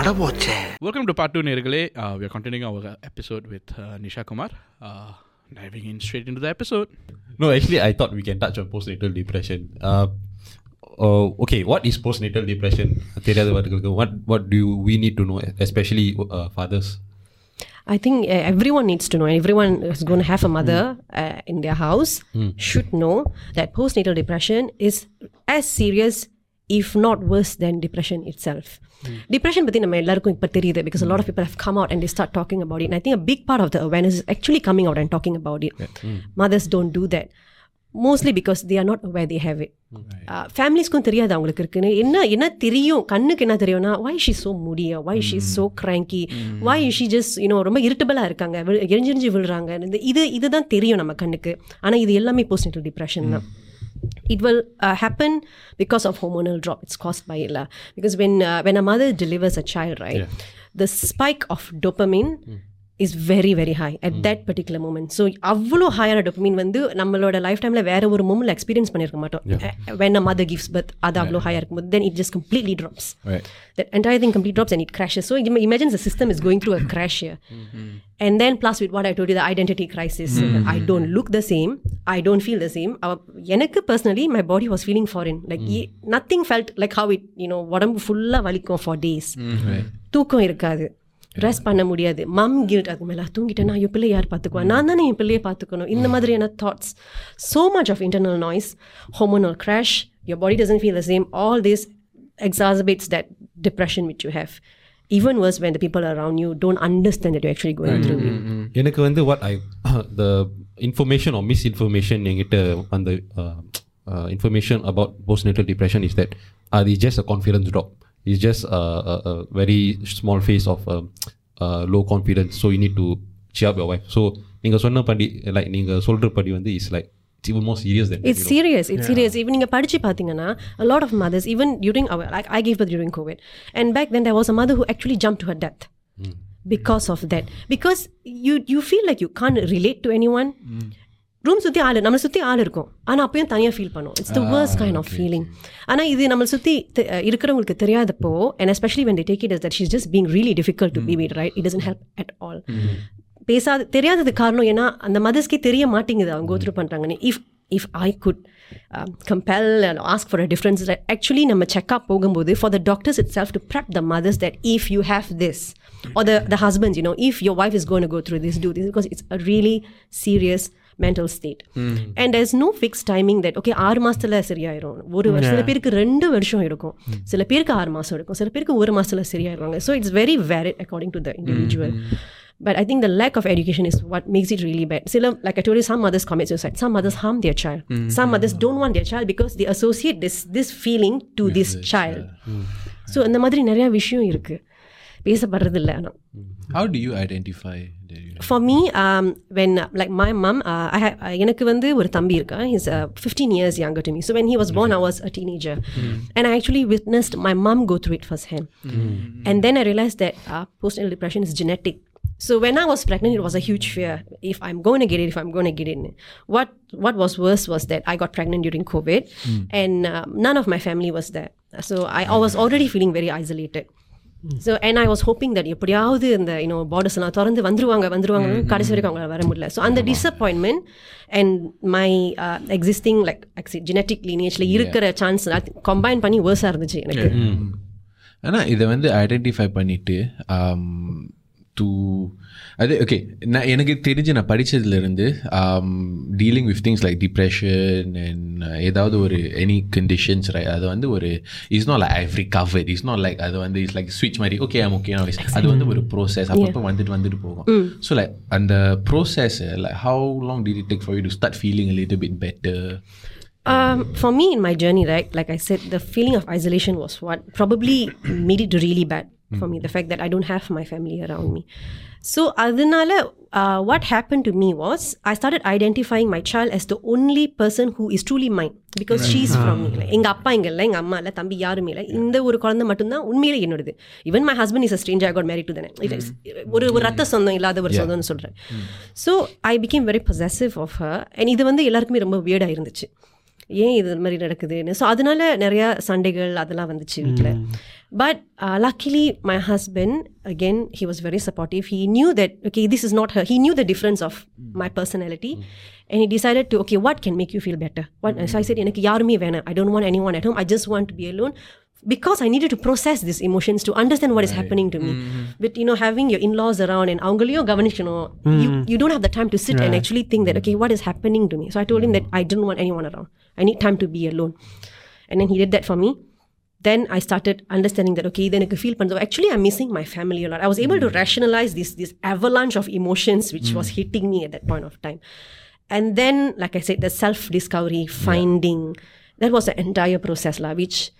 அடபோச்சே Welcome to part two, நேர்களே uh, we are continuing our episode with uh, Nisha Kumar. Uh, diving in straight into the episode. No, actually, I thought we can touch on postnatal depression. Uh, uh, okay, what is postnatal depression? தெரியாதவர்களுக்கு what what do we need to know, especially uh, fathers? I think uh, everyone needs to know. Everyone is going to have a mother uh, in their house should know that postnatal depression is as serious, if not worse, than depression itself. Depression பற்றி நம்ம எல்லாருக்கும் இப்போ தெரியுது because lot of people have come out and they start talking about it I think big part of the awareness is actually coming out and talking about it mothers don't do that mostly because they are not aware they have it ஃபேமிலிஸ்க்கும் தெரியாது அவங்களுக்கு இருக்குன்னு. என்ன என்ன தெரியும்? கண்ணுக்கு என்ன தெரியும்னா வாய் she so முடியா why she so cranky why she just இன்னும் ரொம்ப இரிட்டபிளாக இருக்காங்க? எரிஞ்செரிஞ்சு விழுறாங்க. இது இதுதான் தெரியும் நம்ம கண்ணுக்கு. ஆனால் இது எல்லாமே போஸ்ட் டிப்ரெஷன் தான். Hmm. it will uh, happen because of hormonal drop it's caused by it lah. because when uh, when a mother delivers a child right the spike of dopamine is very very high at that particular moment so அவ்வளோ ஹையான dopamine வந்து நம்மளோட life டைமில் வேற ஒரு மூமெண்ட்ல experience பண்ணியிருக்க மாட்டோம் Uh, when a mother gives birth அது அவ்வளோ ஹையாக இருக்கும்போது then it just completely drops Right. that entire thing completely drops and it crashes so im- imagine the system is going through a crash here and then plus with what I told you the identity crisis I don't look the same I don't feel the same Our- எனக்கு personally my body was feeling foreign like e- nothing felt like how it you know உடம்பு ஃபுல்லாக வலிக்கும் for days தூக்கம் இருக்காது rest பண்ண முடியாது மம் guilt அது மேலே தூங்கிட்டேன்னா ஐயோ பிள்ளை யார் பார்த்துக்குவா நான் தானே என் பிள்ளையை பார்த்துக்கணும் இந்த மாதிரியான thoughts so much of internal noise hormonal crash your body doesn't feel the same all this exacerbates that depression which you have even worse when the people around you don't understand that you're actually going through it எனக்கு வந்து what I the information or misinformation என்கிட்ட அந்த uh, uh, information about postnatal depression is that uh, it's just a confidence drop. It's just a, a, a very small phase of um, uh, low confidence. So you need to cheer up your wife. So நீங்க சொன்ன படி like நீங்க சொல்ற படி வந்து is like it's even more serious than It's serious. It's serious. Even நீங்க படிச்சு பார்த்தீங்கன்னா a lot of mothers even during our like I gave birth during COVID and back then there was a mother who actually jumped to her death because of that because you you feel like you can't relate to anyone room சுற்றி ஆள் நம்மளை சுற்றி ஆள் இருக்கும் ஆனால் அப்பயும் தனியாக feel பண்ணும் it's the worst kind of feeling ஆனால் இது நம்மளை சுற்றி இருக்கிறவங்களுக்கு தெரியாதப்போ and especially when they take it as that she's just being really difficult to be with right it doesn't help at all பேசாத தெரியாதது காரணம் ஏன்னா அந்த மதர்ஸ்க்கே தெரிய மாட்டேங்குது. அவங்க கோத்ரூ பண்ணுறாங்கன்னு if if I could compel ask for a difference actually நம்ம செக்அப் போகும்போது for the doctors itself to prep the mothers that if you have this or the, the husbands, you know, if your wife is going to go through this, do this because it's a really serious mental state. And there's no fixed timing that, okay, ஆறு மாசத்துல சரியாயிரும். ஒரு வருஷம் சில பேருக்கு ரெண்டு வருஷம் எடுக்கும் சில பேருக்கு ஆறு மாசம் எடுக்கும் சில பேருக்கு ஒரு மாசத்துல சரியாயிருவாங்க so it's very varied according to the individual But I think the lack of education is what makes it really bad. Sila, like I told you, some mothers commit suicide. Some mothers harm their child. Some mothers don't want their child because they associate this this feeling to this child. So இந்த மாதிரி நிறைய விஷயம் இருக்கு பேசப்படுறது இல்லை ஆனால் How do you identify that you for me um, when uh, like my mom uh, I ha- uh, எனக்கு வந்து ஒரு தம்பி இருக்கான் he's uh, 15 years younger to me so when he was born I was a teenager and I actually witnessed my mom go through it firsthand and then I realized that uh, postnatal depression is genetic So when I was pregnant it was a huge fear if I'm going to get it if I'm going to get it what what was worse was that I got pregnant during COVID and uh, none of my family was there so I, I was already feeling very isolated so and I was hoping that எப்படியாவது இந்த you know borders எல்லாம் திறந்து வந்துருவாங்க வந்துருவாங்க கடைசி வரைக்கும் அவங்க வர முடியல ஸோ அந்த disappointment and my existing like genetic லீனேஜில் இருக்கிற சான்ஸ் கம்பைன் பண்ணி வேர்ஸாக இருந்துச்சு எனக்கு ஆனால் இதை வந்து ஐடென்டிஃபை பண்ணிட்டு டு அது ஓகே நான் எனக்கு தெரிஞ்சு நான் படித்ததுலேருந்து dealing with things like depression and ஏதாவது ஒரு எனி கண்டிஷன்ஸ் அது வந்து ஒரு is not like I cover is not like அது வந்து இஸ் லைக் ஸ்விட்ச் மாதிரி ஓகே ஐம் ஓகே அது வந்து ஒரு ப்ரோசஸ் அப்பப்போ வந்துட்டு வந்துட்டு போகும் ஸோ லைக் அந்த process like how long did it take for you to start feeling little bit better Um, for me in my journey, right, like I said, the feeling of isolation was what probably made it really bad For me the fact that I don't have my family around me so அதனால what happen to me was I start identifying my child as the only person who is truly mind because she's from இல்லை எங்கள் அப்பா இங்கே இல்லை எங்கள் அம்மா இல்லை தம்பி யாருமே இல்லை. இந்த ஒரு குழந்தை மட்டும்தான் உண்மையிலே என்னோடது. Even my husband is a strange I got marry to தனே ஒரு ஒரு ரத்த mm. சொந்தம் இல்லாத ஒரு சொந்தம்னு சொல்கிறேன் so I became very possessive of her and இது வந்து எல்லாருக்குமே ரொம்ப வியர்டாக இருந்துச்சு ஏன் இது மாதிரி நடக்குதுன்னு? ஸோ அதனால நிறையா சண்டைகள் அதெல்லாம் வந்துச்சு வீட்டில் mm. But luckily my husband again he was very supportive he knew that okay this is not her he new the difference of my personality and he decided to okay what can make you feel better what so i said எனக்கு யாருமே வேணாம் i don't want anyone at home i just want to be alone because i needed to process these emotions to understand what is happening to me but you know having your in-laws around and அவங்களையும் கவனிக்கணும் you, you don't have the time to sit and actually think that okay what is happening to me so i told him that i didn't want anyone around i need time to be alone and then he did that for me then I started understanding that okay, then I could feel panzo. Actually, I'm missing my family a lot. I was able to hmm. rationalize this this avalanche of emotions which hmm. was hitting me at that point of time. And then, like I said, the self discovery, finding, that was the entire process, la, which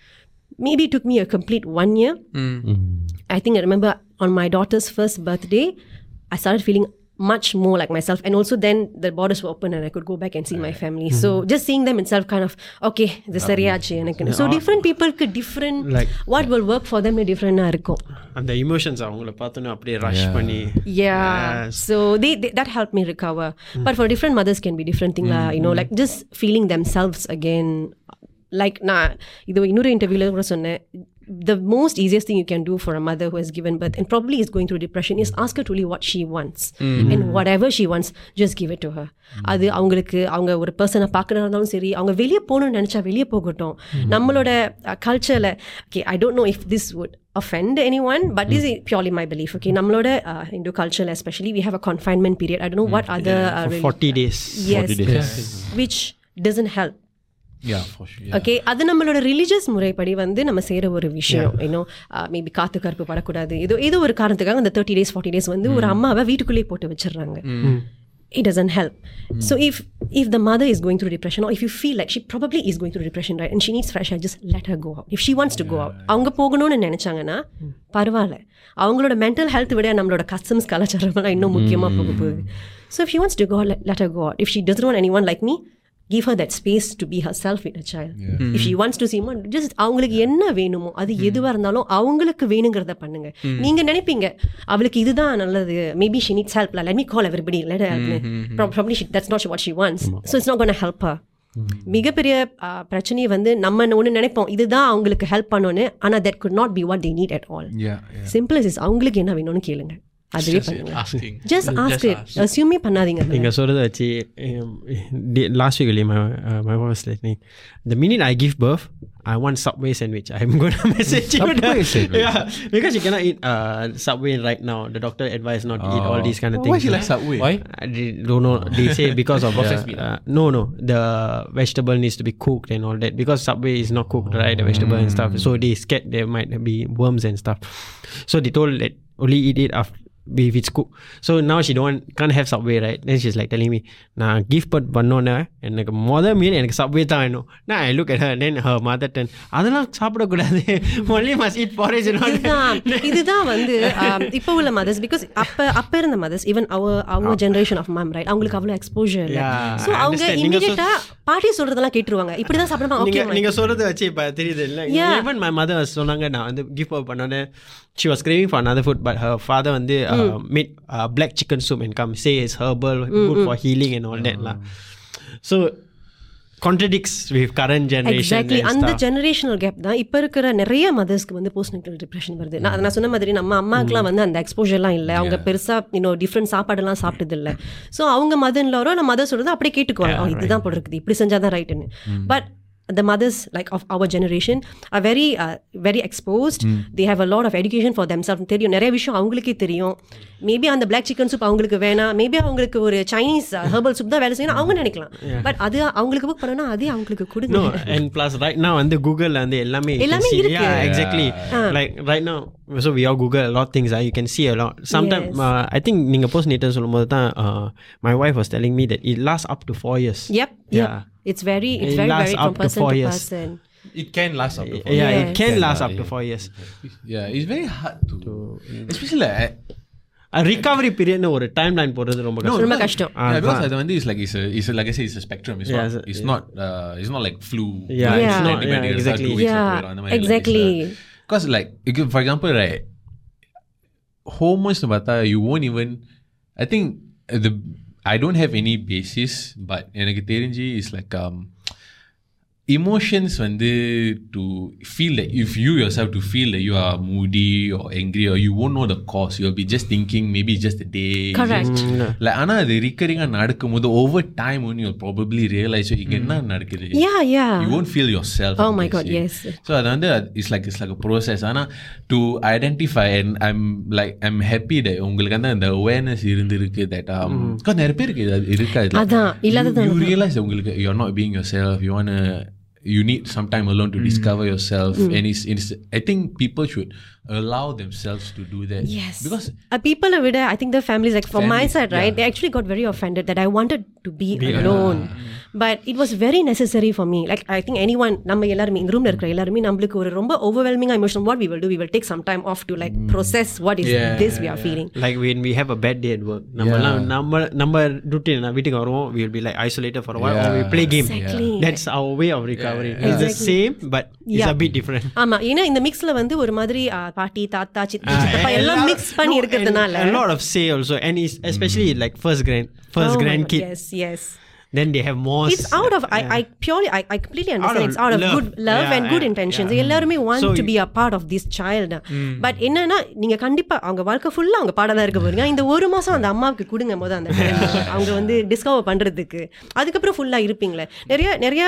maybe took me a complete one year. Hmm. I think I remember on my daughter's first birthday, I started feeling much more like myself. And also then the borders were open and I could go back and see right. my family. Mm-hmm. So just seeing them itself kind of, okay, the சரியாச்சு எனக்கு so different பீப்புளுக்கு different like what will work for them டிஃப்ரெண்டாக இருக்கும். அந்த emotions அவங்கள பார்த்தோன்னே அப்படியே rush பண்ணி. Ya so the that help me recover but for different mothers can be different திங்லா you know like just feeling themselves again like நான் இது இன்னொரு இன்டர்வியூவில் கூட சொன்னேன். the most easiest thing you can do for a mother who has given birth and probably is going through depression is ask her truly what she wants and whatever she wants just give it to her அது அவங்களுக்கு அவங்க ஒரு பர்சனை பார்க்கறதா இருந்தாலும் சரி அவங்க வெளியே போகணும்னு நினச்சா வெளியே போகட்டும் நம்மளோட கல்ச்சரில் okay I don't know if this would offend anyone but this is purely my belief okay நம்மளோட uh, Hindu culture especially we have a confinement period I don't know what other uh, for reli- 40 days yes which doesn't help okay அது நம்மளோட religious முறைப்படி வந்து நம்ம செய்கிற ஒரு விஷயம் இன்னும் மேபி காத்து கருப்பு படக்கூடாது ஏதோ ஏதோ ஒரு காரணத்துக்காக அந்த தேர்ட்டி டேஸ் ஃபார்ட்டி டேஸ் வந்து ஒரு அம்மாவை வீட்டுக்குள்ளேயே போட்டு வச்சிடுறாங்க it doesn't help so if if the mother is going through depression or if you feel like she probably is going through depression right and she needs fresh air just let her go out if she wants to go out அவங்க போகணும்னு நினைச்சாங்கன்னா பரவாயில்ல அவங்களோட mental health விட நம்மளோட customs கலாச்சாரம்லாம் இன்னும் முக்கியமாக போக போகுது so if she wants to go out let, let her go out if she doesn't want anyone like give her that space to be herself in a child if you wants to see more just அவங்களுக்கு என்ன வேணுமோ அது hmm. எதுவாக இருந்தாலும் அவங்களுக்கு வேணுங்கிறத பண்ணுங்க. Hmm. நீங்கள் நினைப்பீங்க அவளுக்கு இதுதான் நல்லது maybe she needs help let me call everybody let probably she that's not what she wants so it's not gonna help her மிகப்பெரிய பிரச்சனையை வந்து நம்ம ஒன்று நினைப்போம் இதுதான் அவங்களுக்கு ஹெல்ப் பண்ணோன்னு ஆனால் that could not be what they need at all simple is அவங்களுக்கு என்ன வேணும்னு கேளுங்க. அதுவே பண்ணுங்க asking. just ask it assume பண்ணாதீங்க நீங்கள் சொல்கிறத வச்சு லாஸ்ட் வீக் இல்லையா my was lightning the minute I give birth I want Subway sandwich I'm going to message you Subway sandwich? yeah because you cannot eat uh, Subway right now the doctor advised not to eat all these kind of Why things she like Subway? Why? I di- don't know. They say because of uh, uh, no, no. The vegetable needs to be cooked and all that because Subway is not cooked, right? The vegetable and stuff. So they scared there might be worms and stuff. So they told that only eat it after if it's cooked. So now she don't want, can't have Subway, right? Then she's like telling me, நான் gift but பண்ணோன்னே எனக்கு மொதல் மீன் எனக்கு subway தான் வேணும் நான் I look at her then her mother turn அதெல்லாம் சாப்பிடக்கூடாது only must eat porridge and all இதுதான் that. இதுதான் வந்து um, இப்போ உள்ள மதர்ஸ் பிகாஸ் அப்ப அப்ப இருந்த மதர்ஸ் ஈவன் அவர் அவங்க ஜெனரேஷன் ஆஃப் மம் ரைட் அவங்களுக்கு அவ்வளவு எக்ஸ்போஜர் இல்ல Yeah, ஸோ I அவங்க understand. நீங்க சொல்- இமீடியட்டா பாட்டி சொல்றதெல்லாம் கேட்டுருவாங்க இப்படிதான் சாப்பிடமா நீங்க ஓகே நீங்க சொல்றது வச்சு இப்ப தெரியுது இல்ல Yeah. ஈவன் மை மதர் சொன்னாங்க நான் வந்து கிஃப்ட் அப் பண்ணோன்னே she was craving for another food but her father வந்து uh, made uh, black chicken soup and come say it's herbal good for healing and all that lah. So contradicts with current generation exactly and அந்த. Generational gap தான் இப்போ இருக்கிற நிறைய மதர்ஸ்க்கு வந்து post depression வருது. நான் நான் சொன்ன மாதிரி நம்ம அம்மாக்கெல்லாம் வந்து அந்த எக்ஸ்போஜர்லாம் இல்லை. அவங்க பெருசா இன்னும் டிஃப்ரெண்ட் சாப்பாடெல்லாம் சாப்பிட்டது இல்லை ஸோ அவங்க மதன்லவரோ நம்ம மதர் சொல்றது அப்படியே கேட்டுக்குவாங்க. "Oh, இதுதான் போல இருக்குது. இப்படி செஞ்சாதான் ரைட்டுன்னு but the mothers like of our generation are very uh, very exposed they have a lot of education for themselves தெரியும் நிறைய விஷயம் அவங்களுக்கே தெரியும் மேபி அந்த பிளாக் சிக்கன் சூப் அவங்களுக்கு வேணாம் மேபி அவங்களுக்கு ஒரு சைனீஸ் ஹெர்பல் சூப் தான் வேலை செய்யணும் அவங்க நினைக்கலாம் பட் அது அவங்களுக்கு புக் பண்ணனா அதே அவங்களுக்கு கொடுங்க no and plus right now வந்து கூகுள்ல வந்து எல்லாமே you can எல்லாமே see. இருக்கு. yeah exactly like right now so we all google a lot of things uh, you can see a lot sometimes Yes. uh, i think நீங்க post நேற்று சொல்லும்போது தான் uh, my wife was telling me that it lasts up to four years Yep. Yep. Yeah. It's very it's It very lasts varied up from to person four to years. person. It can last up to four yeah, it Yes. can Can last lah, up to yeah. four years Yeah, it's very hard to, especially like recovery பீரியட்னு ஒரு time line போடுறது ரொம்ப கஷ்டம் ரொம்ப கஷ்டம் yeah, because அது வந்து is like it's a it's a, like I say it's a spectrum. It's Yeah, not it's a- it's not uh, it's not like flu. Yeah, it's not- antibiotics yeah, are exactly. two weeks Yeah, apart, அந்த மாதிரி like exactly. it's a- Because like, you could- for example, right, hormones பார்த்தா you won't even. I think uh, the I don't have any basis, but எனக்கு தெரிஞ்சு is like um, emotions வந்து to feel that if you yourself to feel that you are moody or angry or you won't know the cause you'll be just thinking maybe it's just a day Correct. just- like ஆனா அது ரிக்கரிங்கா நடக்கும்போது over time when you'll probably realize so இங்க என்ன நடக்குது Yeah, yeah. you won't feel yourself Oh in my this, God, yeah. yes. so அது வந்து அது- it's like it's like a process ஆனா to identify and I'm like I'm happy that உங்களுக்கு வந்து அந்த awareness இருந்திருக்கு that um because நிறைய பேருக்கு இது அது இருக்காது Like, அதான், இல்லாதது you, you realize that உங்களுக்கு you're not being yourself you wanna you need some time alone to discover yourself and it's, it's I think people should allow themselves to do that Yes. because Uh, people are with I think the families, like from my Families, side, right? yeah. They actually got very offended that I wanted to be, alone. But it was very necessary for me. Like I think anyone, நம்ம எல்லாருமே இந்த ரூம்ல இருக்கிற எல்லாருமே நம்மளுக்கு ஒரு ரொம்ப overwhelming emotion. What we will do, we will take some time off to like process what is Yeah, this we are feeling. like when we have a bad day at work நம்மலாம் நம்ம நம்ம routine நான் வீட்டுக்கு வருவோம் we will be like isolated for a while or we play game Exactly. that's our way of recovering it's the same but it's Yeah. a bit different ஆமா ஏன்னா இந்த மிக்ஸ்ல வந்து ஒரு மாதிரி பாட்டி தாத்தா சித்தி சித்தப்பா எல்லாம் மிக்ஸ் பண்ணி இருக்கிறதுனால and a lot of say also and it's especially like first grand first Oh my God, grandkid yes yes then they have more it's out of I, I purely I, I completely understand of it's out of love. good love and good intentions. எல்லாருமே want So to be a part of this child but என்னன்னா நீங்க கண்டிப்பா அவங்க வாழ்க்கை ஃபுல்லா அவங்க பாடம் தான் இருக்க போறீங்க இந்த ஒரு மாசம் அந்த அம்மாவுக்கு கொடுங்க போது அந்த. அவங்க வந்து டிஸ்கவர் பண்றதுக்கு அதுக்கப்புறம் ஃபுல்லா இருப்பீங்களே நிறைய நிறைய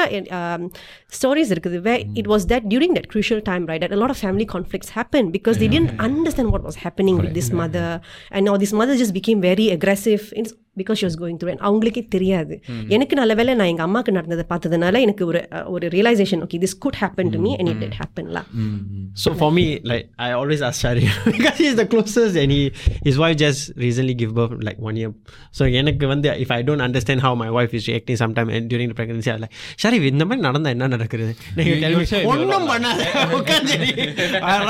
ஸ்டோரிஸ் இருக்குது way it was that during that crucial time right that a lot of family conflicts happened because they didn't understand what was happening with this mother and now this mother just became very aggressive It's because she was going through and அவங்களுக்கே தெரியாது எனக்கு நல்ல வேளை நான் எங்க அம்மாக்கு நடந்ததை பார்த்ததுனால எனக்கு ஒரு அஹ், ஒரு realisation okay this could happen to me and it did ஹேப்பன்ல So for me, like I always ask Shari because he's the closest, and he his wife just recently give birth like one year. So எனக்கு வந்து if I don't understand how my wife is reacting sometime and during the pregnancy, I'm like Shari இந்த மாதிரி நடந்தா என்ன நடக்குது நீங்க You- tell you me, say you ஒண்ணும் பண்ணாத உட்கார்ந்து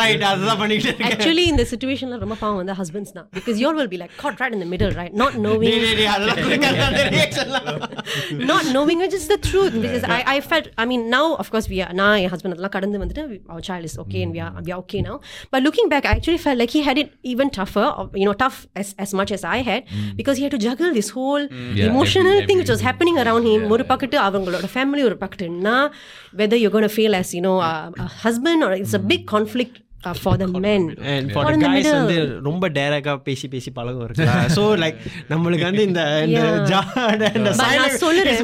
ரைட் அதுதான் பண்ணிட்டு இருக்கேன் ஆக்சுவலி இந்த சுச்சுவேஷன்ல ரொம்ப பாவம் வந்து ஹஸ்பண்ட்ஸ் தான் because your will be like caught right in the middle right not knowing டேய், டேய், டேய், அதெல்லாம் கொடுங்க, அந்த reaction எல்லாம். not knowing which is the truth because I, I felt I mean now of course we are நான் என் husband அதெல்லாம் கடந்து வந்துட்டு our child is okay and we are we are okay now but looking back I actually felt like he had it even tougher or, you know tough as, as much as I had because he had to juggle this whole Yeah, emotional every- thing which was happening around him ஒரு பக்கத்து அவங்களோட family ஒரு பக்கத்து நான் whether you're going to feel as you know a, a husband or it's a big conflict uh, for the men. And for Or the in the guys middle. வந்து ரொம்ப டேரக்டா பேசி பேசி பழகம் இருக்கு நம்மளுக்கு வந்து இந்த இந்த. ஜாட சொல்லுறேன்.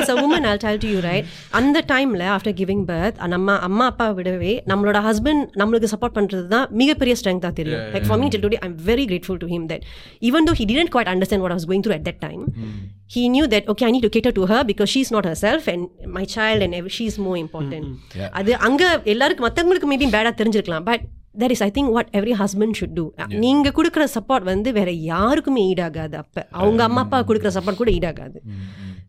as a woman I'll tell to you right? அந்த டைம்ல ஆஃப்டர் கிவிங் பர்த் நம்ம அம்மா அப்பா விடவே நம்மளோட ஹஸ்பண்ட் நம்மளுக்கு சப்போர்ட் பண்றது தான் மிகப்பெரிய ஸ்ட்ரெங்தா தெரியும். Like for me till today I'm very grateful to him that even though he didn't quite understand what I was going through at that time he knew that okay I need to cater to her because she's not herself and my child and every, she's more important அது அங்க எல்லாருக்கும் மத்தவங்களுக்கு maybe பேடா தெரிஞ்சிருக்கலாம் but that is i think what every husband should do நீங்க கொடுக்குற support வந்து வேற யாருக்குமே ஈடாகாது அப்ப அவங்க அம்மா அப்பா கொடுக்குற சப்போர்ட் கூட ஈடாகாது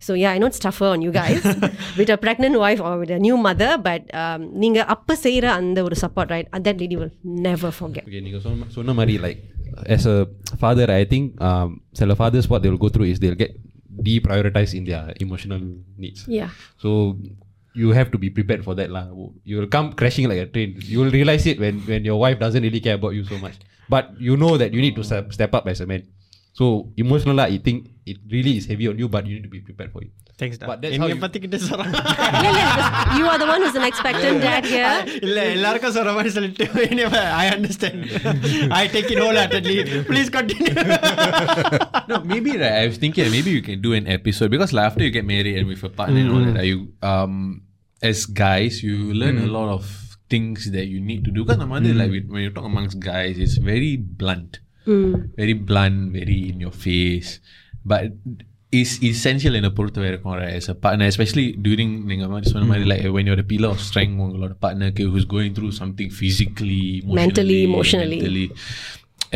so yeah i know it's tougher on you guys with a pregnant wife or with a new mother but um, நீங்க அப்ப செய்யற அந்த ஒரு support right that lady will never forget Okay, நீங்க சொன்ன சொன்ன மாதிரி like as a father I think um, சில fathers what they will go through is they'll get deprioritized in their emotional needs yeah so you have to be prepared for that lah. You will come crashing like a train. You will realize it when, when your wife doesn't really care about you so much. But you know that you need to step, step up as a man. So emotional lah, I think it really is heavy on you, but you need to be prepared for it. Thanks டா But that's how என்னைய you- பத்தி கிட்ட சொல்றேன் இல்ல, இல்ல, because you are the one who's an expectant dad here இல்ல எல்லாருக்கும் சொல்ற மாதிரி சொல்லிட்டு I understand I take it whole heartedly please continue no, maybe right, I was thinking maybe you can do an episode because like, after you get married and with a partner and all that, you um as guys you learn a lot of things that you need to do. Because mm. like with- when you talk amongst guys, it's very blunt, very blunt, very in your face, but it's essential in a பொறுத்த வரைக்கும் right as a partner especially during நீங்க மாதிரி சொன்ன மாதிரி like when you're the pillar of strength உங்களோட partner who's going through something physically emotionally Mentally, emotionally. mentally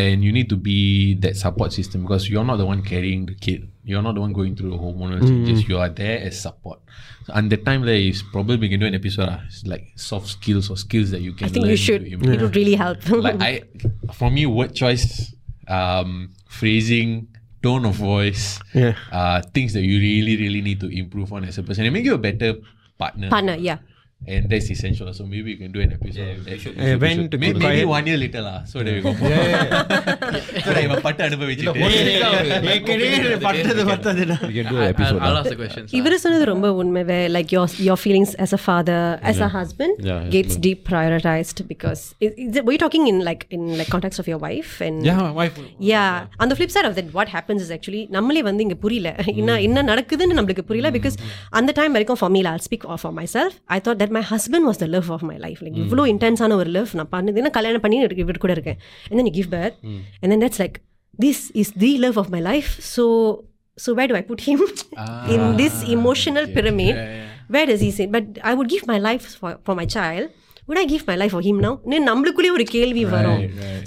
and you need to be that support system because you're not the one carrying the kid. You're not the one going through the hormonal changes. You are there as support. So, and the time there is probably we can do an episode. ah, It's like soft skills or skills that you can. i think you learn should to it improve. would really help like I, for me, word choice, um, phrasing, tone of voice, Yeah. uh, things that you really, really need to improve on as a person. It make you a better partner. partner yeah and that's essential. So maybe we can do an episode. of that. should- Uh, when to Maybe, keep maybe quiet. one year later lah. So that we go. so that இவன் பட்டு அனுபவிச்சுட்டு ஏற்கனவே பட்டது பத்ததுடா We can do an episode. I'll lah. ask the questions. இவர் சொன்னது ரொம்ப உண்மை where like your your feelings as a father as a husband Yeah, gets husband. deprioritized because is, is it, were you talking in like in like context of your wife and Yeah, my wife. yeah on the flip side of that what happens is actually நம்மளே வந்து இங்க புரியல என்ன என்ன நடக்குதுன்னு நம்மளுக்கு புரியல because அந்த டைம் வரைக்கும் for me I'll speak for myself I thought that my husband was the love of my life like இவ்வளோ இன்டென்ஸான ஒரு love நான் பண்ணது என்ன கல்யாணம் பண்ணி இவர் கூட இருக்கேன் and then you give birth and then that's like this is the love of my life so so where do I put him in this emotional pyramid where does he sit but I would give my life for, for my child would I give my life for him now இன்னும் நம்மளுக்குள்ளே ஒரு கேள்வி வரும்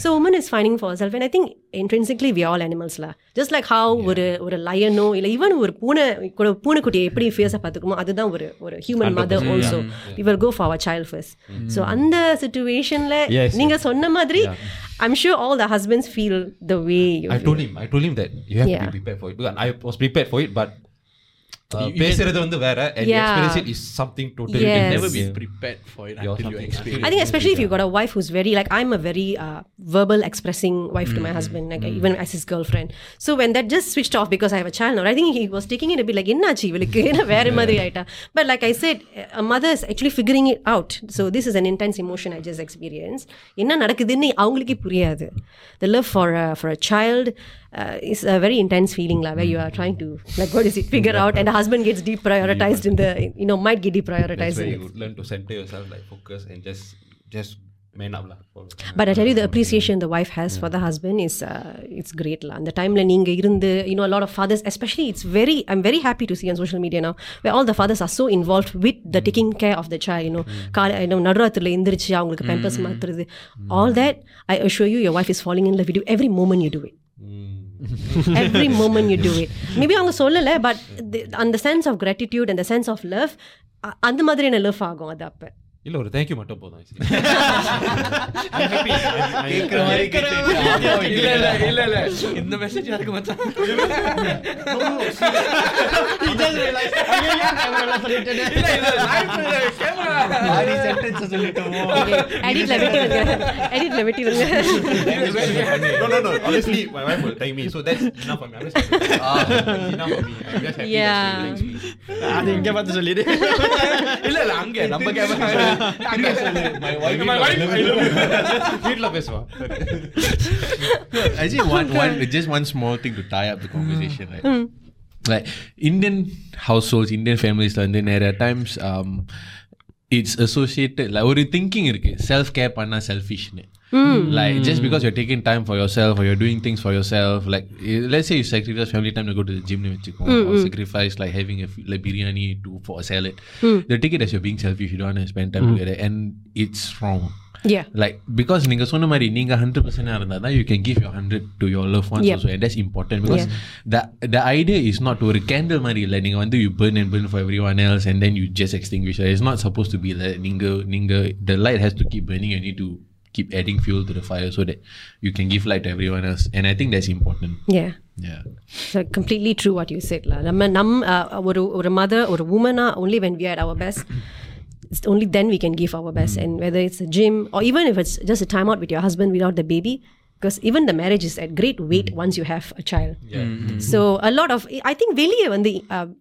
so woman is finding for herself and I think intrinsically we are all animals lah just like how ஒரு ஒரு லயனோ இல்லை even ஒரு பூனை கூட பூனைக்குட்டியை எப்படி ஃபேஸை பார்த்துக்குமோ அதுதான் ஒரு ஒரு human mother also we will go for our child first so அந்த சுச்சுவேஷன்ல Yes. நீங்க சொன்ன மாதிரி I'm sure all the husbands feel the way you I feel. told him, I told him that you have to Yeah. be prepared for it. Because I was prepared for it, but uh, பேசுறது வந்து வேற and Yeah. experience it is something totally Yes. different. Never be Yeah. prepared for it You're until you something- experience I think especially if you've got a wife who's very like I'm a very uh, verbal expressing wife to my husband, like even as his girlfriend. So when that just switched off because I have a child now, I think he was taking it a bit like என்னாச்சு இவளுக்கு என்ன வேற மாதிரி ஆயிட்டா but like I said a mother is actually figuring it out so this is an intense emotion I just experienced என்ன நடக்குதுன்னு அவங்களுக்கே புரியாது the love for a, for a child uh, is a very intense feeling la, where you are trying to like what is it figure out and the husband gets deprioritized in the you know might get That's deprioritized where in you it. would learn to center yourself, like focus and just just man up lah. For, But I tell you, the appreciation the wife has for the husband is uh, it's great lah. அந்த டைம்ல நீங்க இருந்து you know a lot of fathers, especially it's very I'm very happy to see on social media now where all the fathers are so involved with the taking care of the child. You know, கால you know நடுராத்திரில எந்திரிச்சு அவங்களுக்கு pampers மாத்துறது. All that I assure you, your wife is falling in love with you every moment you do Every moment you do it maybe அவங்க சொல்லலை but அந்த sense of gratitude அந்த sense of love அந்த மாதிரியான love ஆகும் அது அப்போ. இல்ல ஒரு தேங்க்யூ மட்டும் போதும் இல்ல இல்ல இல்ல இல்ல. இந்த மெசேஜ் யாருக்கு மச்சான்? இங்க பார்த்து சொல்லிடு. இல்ல இல்ல அங்க நம்ம camera அங்க சொல்லு My wife My wife, I love you. வீட்ல பேசுவா Actually, one, one, just one small thing to tie up the conversation, right? Like Indian households, Indian families, like there are times um, it's associated like ஒரு thinking இருக்கு self care பண்ணா selfish like just because you're taking time for yourself or you're doing things for yourself like eh, let's say you sacrifice family time to go to the gym வச்சுக்கோ or sacrifice like having a f- like biryani to for a salad they take it as you're being selfish you don't want to spend time together and it's wrong yeah like because நீங்க சொன்ன மாதிரி நீங்க hundred percent இருந்தா தான் you can give your hundred to your loved ones Yep. also and that's important because the the idea is not ஒரு candle மாதிரி இல்லை நீங்க வந்து you burn and burn for everyone else and then you just extinguish it it's not supposed to be that நீங்க நீங்க the light has to keep burning you need to keep adding fuel to the fire so that you can give light to everyone else and I think that's important yeah yeah So completely true what you said lah. நம்ம நம் uh, ஒரு ஒரு mother ஒரு woman only when we are at our best it's only then we can give our best and whether it's a gym or even if it's just a time out with your husband without the baby because even the marriage is at great weight once you have a child. So a lot of i think வெளியே வந்து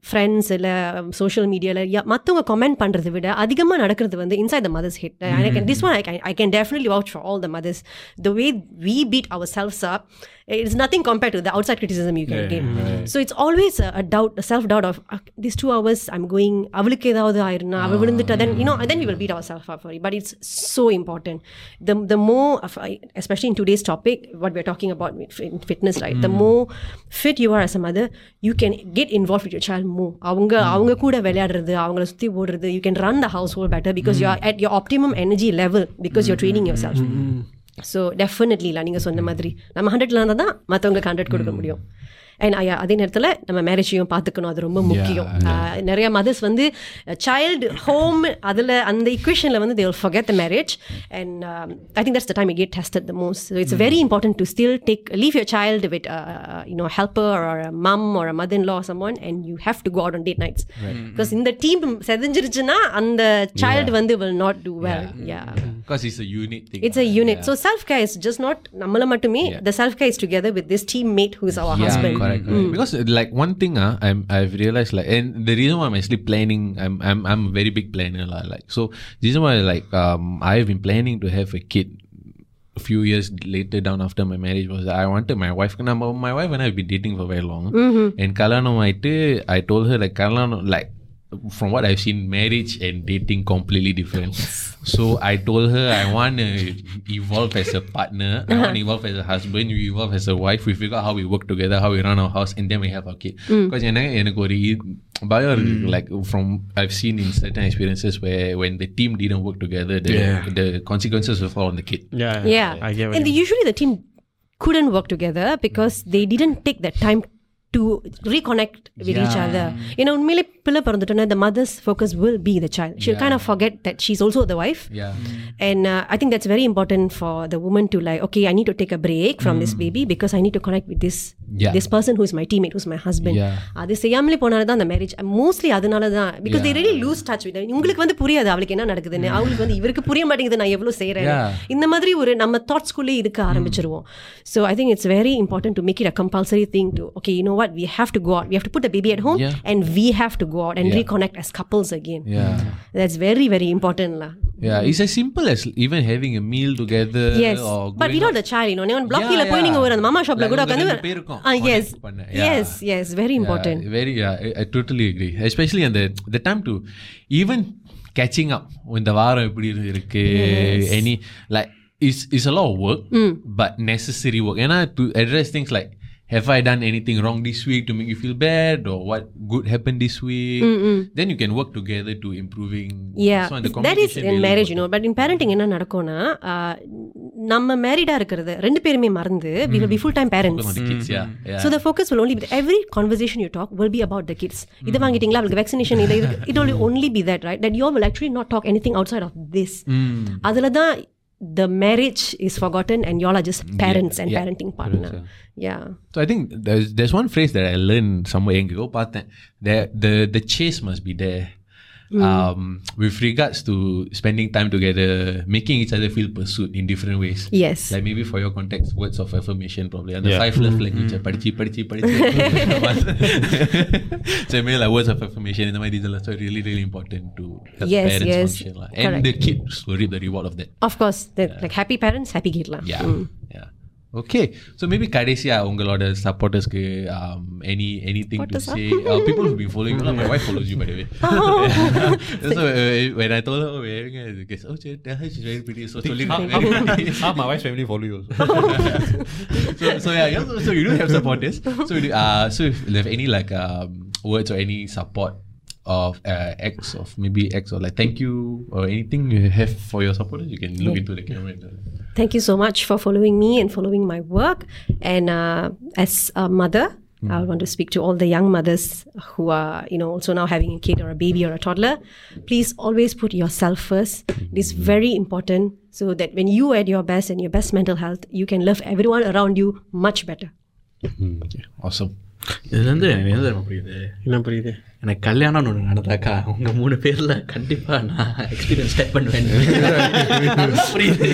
friends இல்லை social மீடியாவில் மற்றவங்க comment பண்ணுறதை விட அதிகமாக நடக்கிறது வந்து inside the mothers hit this one I can I can definitely watch for all the mothers the way we beat ourselves up it's nothing compared to the outside criticism you can get. So it's always a, a doubt, a self doubt of "Ah, these two hours I'm going, அவளுக்கு ஏதாவது ஆயிருந்தா அவ விழுந்துட்டா then you know then we will beat ourselves up for it. But it's so important. The the more of, I- especially in today's topic, what we're talking about with fit- fitness, right? The more fit you are as a mother, you can get involved with your child more. அவங்க அவங்க கூட விளையாடுறது அவங்கள சுத்தி ஓடுறது you can run the household better because you are at your optimum energy level because you're training yourself. so definitely இல்லை நீங்கள் சொன்ன மாதிரி. நம்ம ஹண்ட்ரட்ல இருந்தால் தான் மற்றவங்களுக்கு ஹண்ட்ரட் கொடுக்க முடியும். அண்ட் அதே நேரத்தில் நம்ம மேரேஜையும் பார்த்துக்கணும் அது ரொம்ப முக்கியம் Uh, நிறைய மதர்ஸ் வந்து சைல்டு ஹோம் அதில் அந்த இக்குவேஷனில் வந்து they will forget the marriage and um, I think that's the time you get tested the most so it's very important to still take leave your child with uh, you know a helper or a mum or a mother-in-law or someone and you have to go out on date nights because இந்த team செதஞ்சிருச்சுன்னா அந்த child வந்து will not do well yeah, Because it's a unit thing. It's a unit. So self care is just not நம்மள மட்டுமே the self care is together with this teammate who is our yeah, husband. correct. correct. Because uh, like one thing, uh, I'm I've realized like, and the reason why I'm actually planning, I'm I'm I'm a very big planner. Like so, the reason why like um I've been planning to have a kid. A few years later, down after my marriage, was I wanted my wife. Now, my wife and I have been dating for very long. And Kalano, I told her like Kalano, like from what I've seen, marriage and dating completely different. So I told her I want to evolve as a partner. I want to evolve as a husband. You evolve as a wife. We figure out how we work together, how we run our house, and then we have our kid. Because எனக்கு ஒரு bio like from I've seen in certain experiences where when the team didn't work together, the the consequences will fall on the kid. Yeah. Yeah. I get what and you the, usually the team couldn't work together because they didn't take the time to reconnect with each other. You know, உண்மையிலே பிள்ளை பிறந்துட்டோன்னா the mother's focus will be the child. She'll kind of forget that she's also the wife. Yeah. And uh, I think that's very important for the woman to like, okay, I need to take a break from this baby because I need to connect with this Yeah. this person who's my teammate, who's my husband. Yeah. அது செய்யாமலே போனால தான் அந்த marriage mostly அதனால தான் because they really lose touch with them. உங்களுக்கு வந்து புரியாது அவளுக்கு என்ன நடக்குதுன்னு அவங்களுக்கு வந்து இவருக்கு புரிய மாட்டேங்குது நான் எவ்வளவு செய்யறேன் Yeah. இந்த மாதிரி ஒரு நம்ம தாட்ஸ்குள்ளே இருக்க ஆரம்பிச்சிருவோம் so I think it's very important to make it a compulsory thing to okay you know what we have to go out we have to put the baby at home Yeah. And we have to go out and reconnect as couples again Yeah. That's very very important law Yeah. It's as simple as even having a meal together Yes, or but going without out. the child, you know, நீங்க block Yeah, கீழ போய் yeah. நீங்க ஒரு அந்த மாமா ஷாப்ல Like கூட உங்க உட்காந்து ரெண்டு பேருக்கும் ah yes connect பண்ண. Yeah. yes yes very important Yeah, very, yeah, I, I totally agree. Especially on the the time to even catching up இந்த வாரம் எப்படி இருக்கு any like it's it's a lot of work but necessary work and I to address things like have I done anything wrong this week to make you feel bad or what good happened this week? Mm-mm. Then you can work together to improving. Yeah, so the that is in really marriage, you know. But in parenting என்ன நடக்கும்னா நம்ம மேரிடாக இருக்கிறது ரெண்டு பேருமே மறந்து we will be full time parents so the focus will only every conversation you talk will be about the kids இது வாங்கிட்டீங்களா அவளுக்கு வேக்சினேஷன் இல்லை it only only be that right that you will actually not talk anything outside of this அதில் தான் the marriage is forgotten and y'all are just parents yeah, and yeah, parenting partner parents, yeah. yeah. so i think there's there's one phrase that i learned somewhere in Google: that the the chase must be there Mm. Um, with regards to spending time together, making each other feel pursued in different ways. Yes. Like maybe for your context, words of affirmation probably. And the yeah. five love mm-hmm. language, padichi, padichi, padichi. so maybe like words of affirmation and these are really, really important to help yes, parents yes. function. La. And Correct. the kids will reap the reward of that. Of course. The, yeah. Like happy parents, happy kid. La. Yeah. Mm. Yeah. okay so maybe கடைசியா உங்களோட supportersக்கு um, any anything to Supporters, say uh, people who've been following you know, my wife follows you by the way so uh, when I told her oh wearing a guess oh she- tell her she's very pretty so சொல்லிருக்கேன் very pretty. Half my wife's family follow you also. so, so yeah, yeah so, so you do have supporters so you do, uh, so if you have any like um, words or any support of uh, acts of maybe acts or like thank you or anything you have for your supporters you can look into the camera uh, Thank you so much for following me and following my work. And uh, as a mother, I want to speak to all the young mothers who are, you know, also now having a kid or a baby or a toddler. Please always put yourself first. It is very important so that when you are at your best and your best mental health, you can love everyone around you much better. awesome இதுலேருந்து எனக்கு என்ன தெரியுமா புரியுது? என்ன புரியுது? எனக்கு கல்யாணம்னு ஒன்று நடந்தாக்கா உங்க மூணு பேர்ல கண்டிப்பா நான் எக்ஸ்பீரியன்ஸ் டைப் பண்ணுவேன் புரியுது?